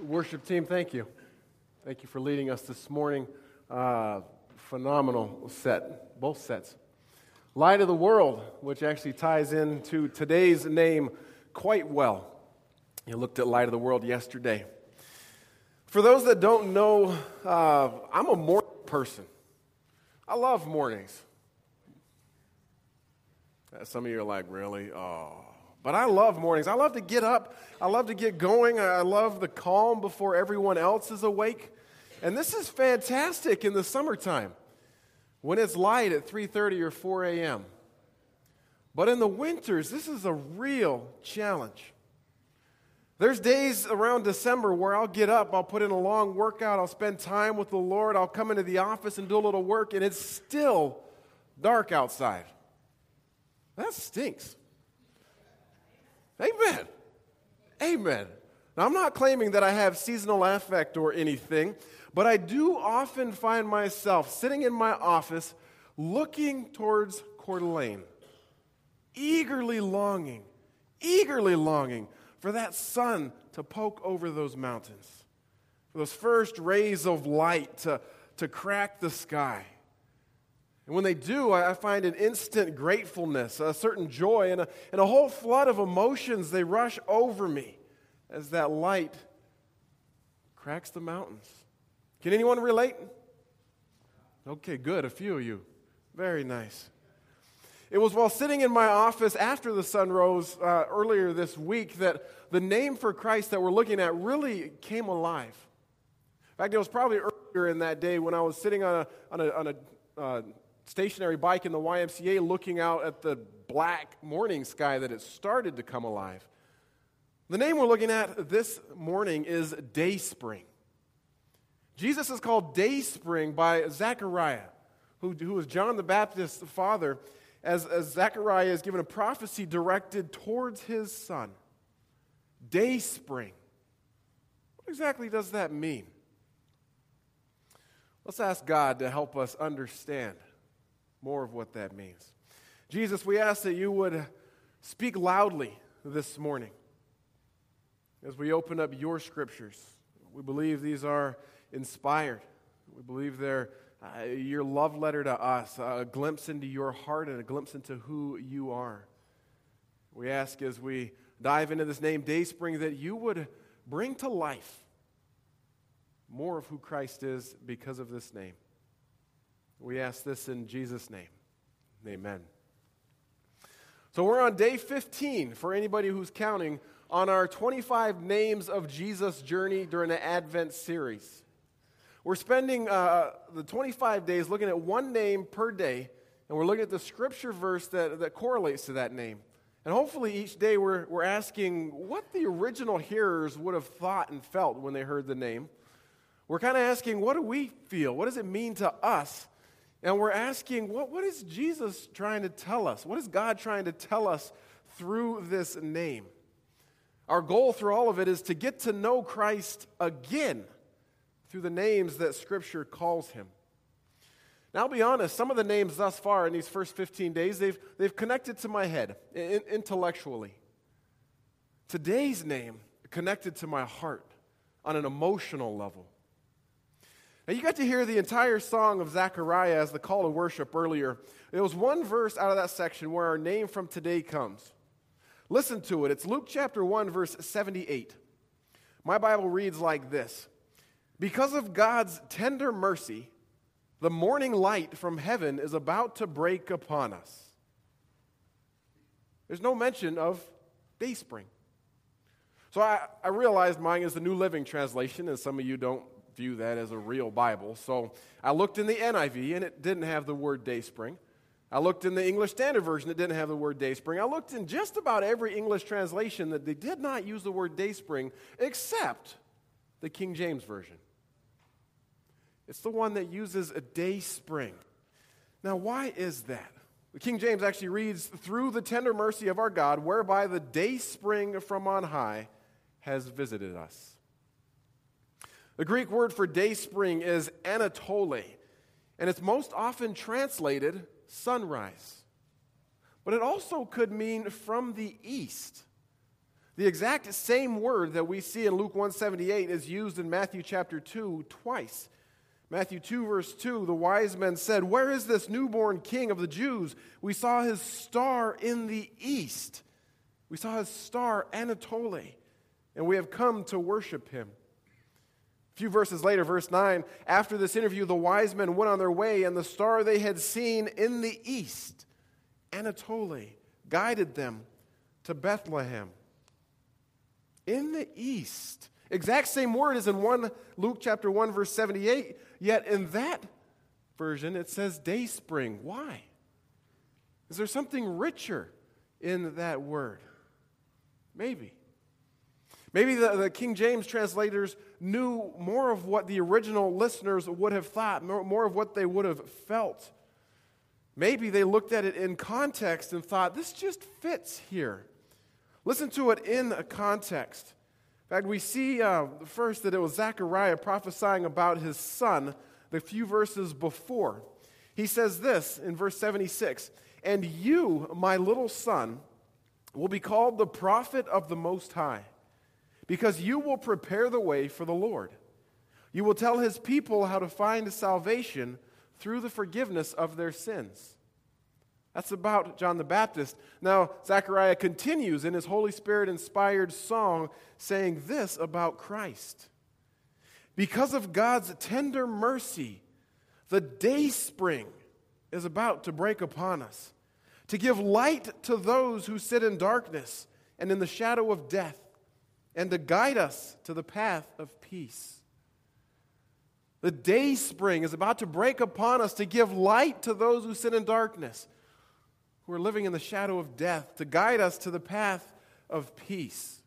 Worship team, thank you. Thank you for leading us this morning. Uh, phenomenal set, both sets. Light of the World, which actually ties into today's name quite well. You looked at Light of the World yesterday. For those that don't know, uh, I'm a morning person. I love mornings. Uh, some of you are like, really? Oh. But I love mornings. I love to get up. I love to get going. I love the calm before everyone else is awake. And this is fantastic in the summertime when it's light at 3:30 or 4 a.m. But in the winters, this is a real challenge. There's days around December where I'll get up, I'll put in a long workout, I'll spend time with the Lord, I'll come into the office and do a little work, and it's still dark outside. That stinks. Amen. Amen. Now, I'm not claiming that I have seasonal affect or anything, but I do often find myself sitting in my office looking towards Coeur d'Alene, eagerly longing, eagerly longing for that sun to poke over those mountains, for those first rays of light to, to crack the sky. And when they do, I find an instant gratefulness, a certain joy, and a, and a whole flood of emotions. They rush over me as that light cracks the mountains. Can anyone relate? Okay, good. A few of you. Very nice. It was while sitting in my office after the sun rose uh, earlier this week that the name for Christ that we're looking at really came alive. In fact, it was probably earlier in that day when I was sitting on a, on a, on a uh, stationary bike in the YMCA looking out at the black morning sky that it started to come alive. The name we're looking at this morning is Dayspring. Jesus is called Dayspring by Zechariah, who, who was John the Baptist's father, as, as Zechariah is given a prophecy directed towards his son. Dayspring. What exactly does that mean? Let's ask God to help us understand more of what that means. Jesus, we ask that you would speak loudly this morning as we open up your scriptures. We believe these are inspired. We believe they're uh, your love letter to us, a glimpse into your heart and a glimpse into who you are. We ask as we dive into this name, Dayspring, that you would bring to life more of who Christ is because of this name. We ask this in Jesus' name. Amen. So we're on day 15 for anybody who's counting on our 25 names of Jesus journey during the Advent series. We're spending uh, the 25 days looking at one name per day, and we're looking at the scripture verse that, that correlates to that name. And hopefully, each day we're, we're asking what the original hearers would have thought and felt when they heard the name. We're kind of asking, what do we feel? What does it mean to us and we're asking, what, what is Jesus trying to tell us? What is God trying to tell us through this name? Our goal through all of it is to get to know Christ again through the names that Scripture calls him. Now, I'll be honest, some of the names thus far in these first 15 days, they've, they've connected to my head intellectually. Today's name connected to my heart on an emotional level. Now, you got to hear the entire song of Zechariah as the call to worship earlier. It was one verse out of that section where our name from today comes. Listen to it. It's Luke chapter 1, verse 78. My Bible reads like this Because of God's tender mercy, the morning light from heaven is about to break upon us. There's no mention of dayspring. So I, I realized mine is the New Living Translation, and some of you don't view that as a real Bible. So I looked in the NIV and it didn't have the word dayspring. I looked in the English Standard Version, it didn't have the word dayspring. I looked in just about every English translation that they did not use the word dayspring except the King James Version. It's the one that uses a dayspring. Now, why is that? The King James actually reads, through the tender mercy of our God, whereby the dayspring from on high has visited us. The Greek word for day spring is Anatole, and it's most often translated sunrise. But it also could mean from the east. The exact same word that we see in Luke 178 is used in Matthew chapter 2 twice. Matthew 2, verse 2, the wise men said, Where is this newborn king of the Jews? We saw his star in the east. We saw his star, Anatole, and we have come to worship him. Few verses later, verse 9, after this interview, the wise men went on their way, and the star they had seen in the east, Anatole, guided them to Bethlehem in the east. Exact same word as in 1 Luke chapter 1 verse 78, yet in that version it says day spring. Why? Is there something richer in that word? Maybe. Maybe the, the, King James translators knew more of what the original listeners would have thought, more, of what they would have felt. Maybe they looked at it in context and thought, this just fits here. Listen to it in a context. In fact, we see uh, first that it was Zechariah prophesying about his son the few verses before. He says this in verse 76 And you, my little son, will be called the prophet of the Most High, because you will prepare the way for the Lord. You will tell his people how to find salvation through the forgiveness of their sins that's about John the Baptist. Now, Zechariah continues in his Holy Spirit inspired song saying this about Christ. Because of God's tender mercy, the day spring is about to break upon us, to give light to those who sit in darkness and in the shadow of death, and to guide us to the path of peace. The day spring is about to break upon us to give light to those who sit in darkness who are living in the shadow of death to guide us to the path of peace.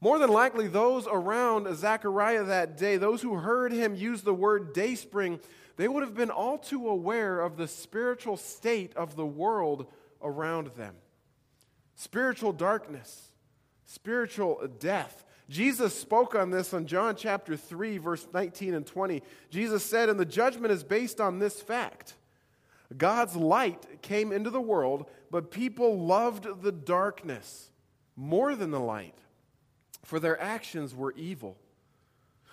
More than likely, those around Zechariah that day, those who heard him use the word dayspring, they would have been all too aware of the spiritual state of the world around them. Spiritual darkness, spiritual death. Jesus spoke on this in John chapter 3, verse 19 and 20. Jesus said, And the judgment is based on this fact God's light came into the world, but people loved the darkness more than the light, for their actions were evil.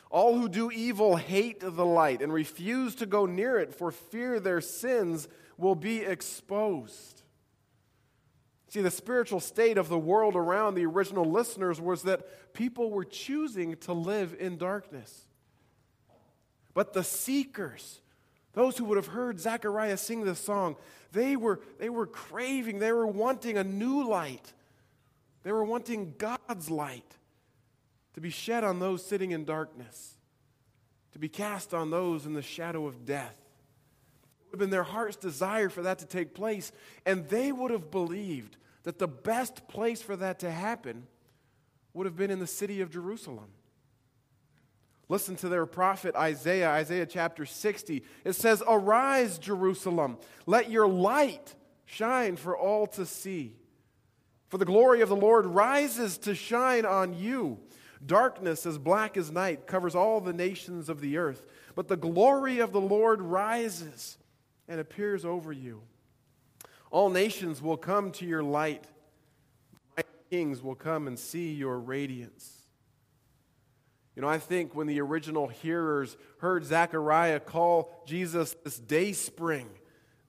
All who do evil hate the light and refuse to go near it for fear their sins will be exposed. See, the spiritual state of the world around the original listeners was that people were choosing to live in darkness. But the seekers, those who would have heard Zechariah sing this song, they were, they were craving, they were wanting a new light. They were wanting God's light to be shed on those sitting in darkness, to be cast on those in the shadow of death. Would have been their heart's desire for that to take place, and they would have believed that the best place for that to happen would have been in the city of Jerusalem. Listen to their prophet Isaiah, Isaiah chapter 60. It says, Arise, Jerusalem, let your light shine for all to see. For the glory of the Lord rises to shine on you. Darkness as black as night covers all the nations of the earth, but the glory of the Lord rises and appears over you. All nations will come to your light. My kings will come and see your radiance. You know, I think when the original hearers heard Zechariah call Jesus this day spring,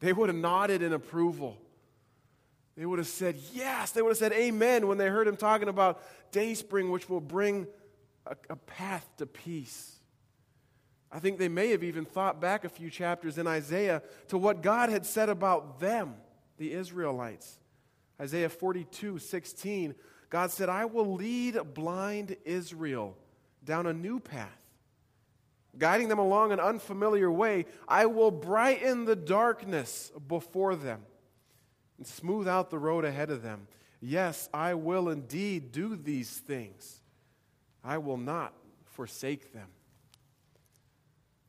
they would have nodded in approval. They would have said yes. They would have said amen when they heard him talking about day spring, which will bring a, a path to peace. I think they may have even thought back a few chapters in Isaiah to what God had said about them, the Israelites. Isaiah 42 16, God said, I will lead blind Israel down a new path, guiding them along an unfamiliar way. I will brighten the darkness before them and smooth out the road ahead of them. Yes, I will indeed do these things. I will not forsake them.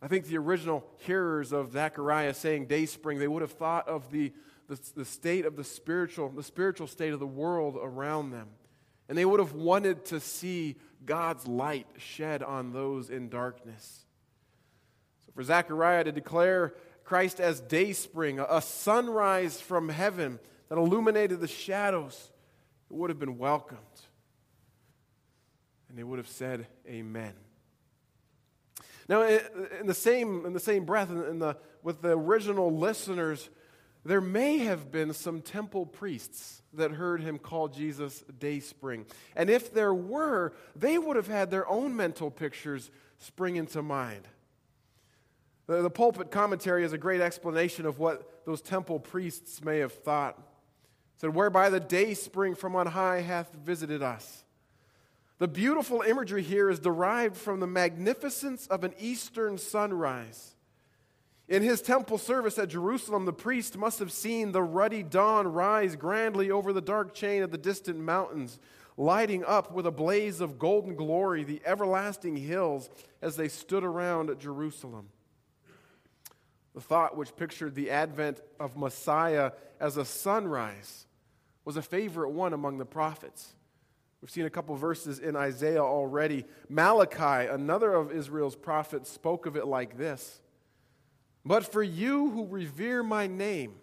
I think the original hearers of Zechariah saying day spring, they would have thought of the, the, the, state of the spiritual, the spiritual state of the world around them. And they would have wanted to see God's light shed on those in darkness. So for Zechariah to declare Christ as day spring, a sunrise from heaven that illuminated the shadows, it would have been welcomed. And they would have said, Amen. Now, in the same, in the same breath, in the, with the original listeners, there may have been some temple priests that heard him call Jesus day spring. And if there were, they would have had their own mental pictures spring into mind. The, the pulpit commentary is a great explanation of what those temple priests may have thought. It said, Whereby the day spring from on high hath visited us. The beautiful imagery here is derived from the magnificence of an eastern sunrise. In his temple service at Jerusalem, the priest must have seen the ruddy dawn rise grandly over the dark chain of the distant mountains, lighting up with a blaze of golden glory the everlasting hills as they stood around Jerusalem. The thought which pictured the advent of Messiah as a sunrise was a favorite one among the prophets. We've seen a couple verses in Isaiah already. Malachi, another of Israel's prophets, spoke of it like this But for you who revere my name,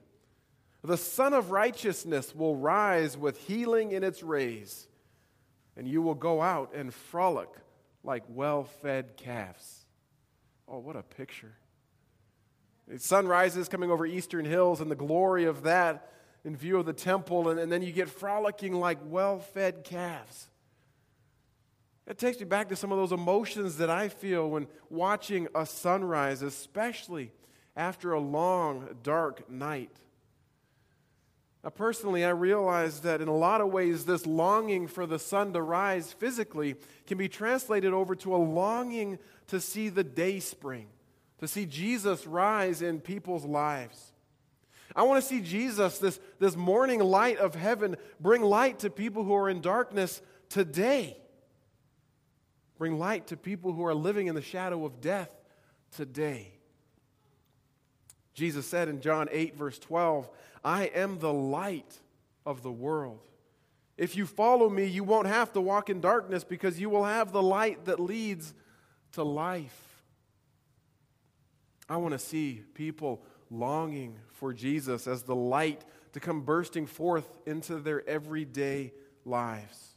the Sun of Righteousness will rise with healing in its rays, and you will go out and frolic like well fed calves. Oh, what a picture! The sun rises coming over eastern hills, and the glory of that in view of the temple, and, and then you get frolicking like well fed calves. It takes me back to some of those emotions that I feel when watching a sunrise, especially after a long, dark night. Now, personally, I realize that in a lot of ways, this longing for the sun to rise physically can be translated over to a longing to see the day spring, to see Jesus rise in people's lives. I want to see Jesus, this, this morning light of heaven, bring light to people who are in darkness today. Bring light to people who are living in the shadow of death today. Jesus said in John 8, verse 12, I am the light of the world. If you follow me, you won't have to walk in darkness because you will have the light that leads to life. I want to see people longing for Jesus as the light to come bursting forth into their everyday lives.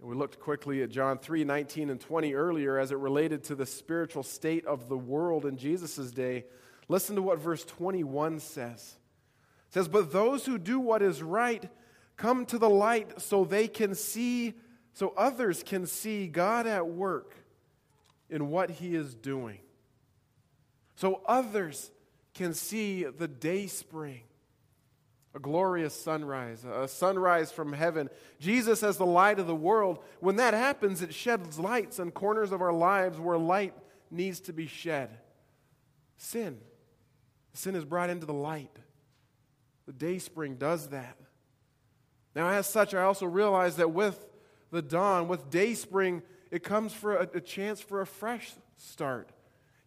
And we looked quickly at John 3 19 and 20 earlier as it related to the spiritual state of the world in Jesus' day. Listen to what verse 21 says. It says, But those who do what is right come to the light so they can see, so others can see God at work in what he is doing so others can see the day spring, a glorious sunrise, a sunrise from heaven. Jesus as the light of the world. When that happens, it sheds lights on corners of our lives where light needs to be shed. Sin. Sin is brought into the light. The day spring does that. Now, as such, I also realize that with the dawn, with day spring, it comes for a, a chance for a fresh start.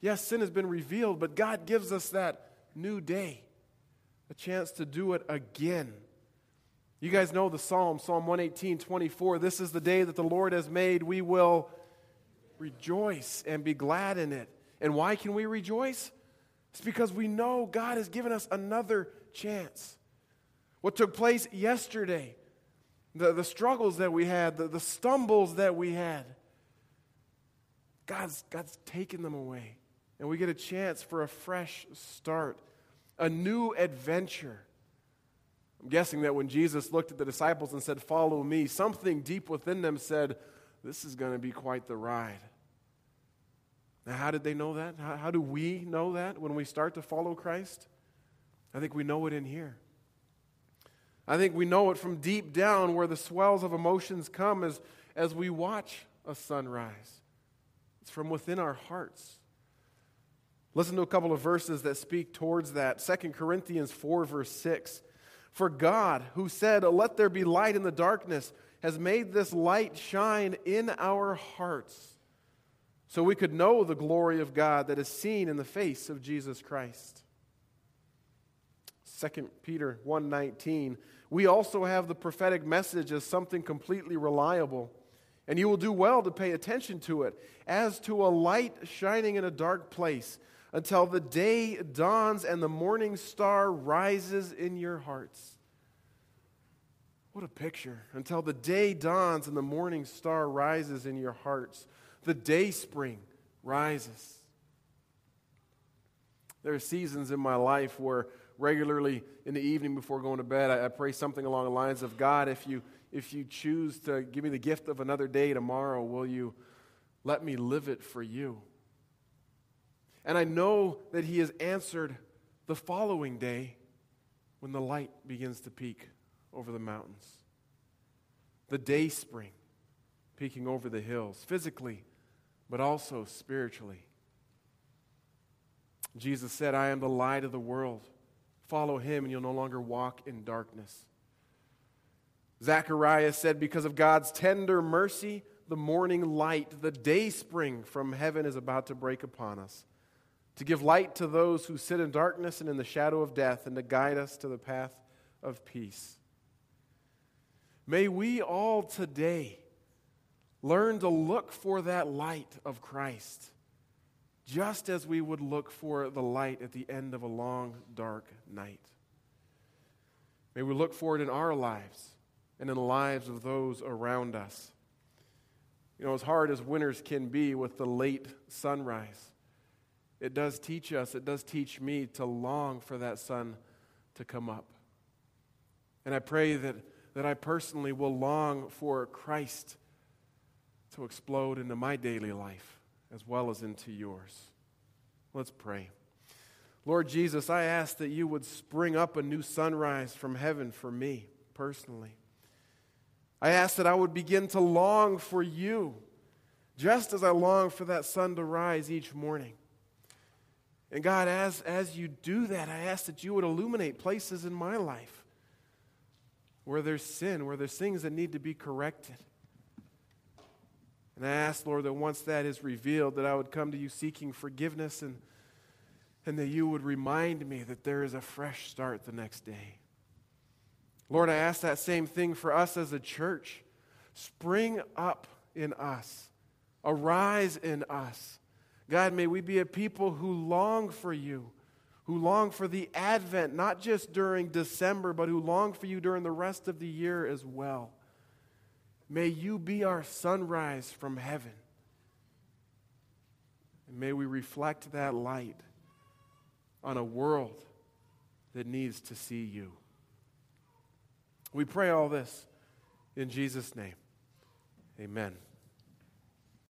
Yes, sin has been revealed, but God gives us that new day, a chance to do it again. You guys know the Psalm, Psalm 118, 24. This is the day that the Lord has made. We will rejoice and be glad in it. And why can we rejoice? It's because we know God has given us another chance. What took place yesterday, the, the struggles that we had, the, the stumbles that we had, God's, God's taken them away and we get a chance for a fresh start, a new adventure. I'm guessing that when Jesus looked at the disciples and said, Follow me, something deep within them said, This is going to be quite the ride. Now, how did they know that? How, how do we know that when we start to follow Christ? I think we know it in here. I think we know it from deep down where the swells of emotions come as, as we watch a sunrise. It's from within our hearts. Listen to a couple of verses that speak towards that. 2 Corinthians 4, verse 6. For God, who said, Let there be light in the darkness, has made this light shine in our hearts so we could know the glory of God that is seen in the face of Jesus Christ. 2 Peter 1:19 We also have the prophetic message as something completely reliable and you will do well to pay attention to it as to a light shining in a dark place until the day dawns and the morning star rises in your hearts. What a picture. Until the day dawns and the morning star rises in your hearts, the day spring rises. There are seasons in my life where regularly in the evening before going to bed, I, I pray something along the lines of God, if you, if you choose to give me the gift of another day tomorrow, will you let me live it for you? And I know that He has answered the following day when the light begins to peek over the mountains. The day spring peeking over the hills, physically, but also spiritually. Jesus said, I am the light of the world. Follow him, and you'll no longer walk in darkness. Zacharias said, Because of God's tender mercy, the morning light, the day spring from heaven is about to break upon us, to give light to those who sit in darkness and in the shadow of death, and to guide us to the path of peace. May we all today learn to look for that light of Christ, just as we would look for the light at the end of a long, dark night. May we look for it in our lives and in the lives of those around us. You know, as hard as winters can be with the late sunrise, it does teach us, it does teach me to long for that sun to come up. And I pray that, that I personally will long for Christ to explode into my daily life as well as into yours. Let's pray. Lord Jesus, I ask that you would spring up a new sunrise from heaven for me personally. I ask that I would begin to long for you, just as I long for that sun to rise each morning. And God, as, as you do that, I ask that you would illuminate places in my life where there's sin, where there's things that need to be corrected. And I ask, Lord, that once that is revealed, that I would come to you seeking forgiveness and, and that you would remind me that there is a fresh start the next day. Lord, I ask that same thing for us as a church. Spring up in us, arise in us. God, may we be a people who long for you, who long for the advent, not just during December, but who long for you during the rest of the year as well. May you be our sunrise from heaven. And may we reflect that light on a world that needs to see you. We pray all this in Jesus' name. Amen.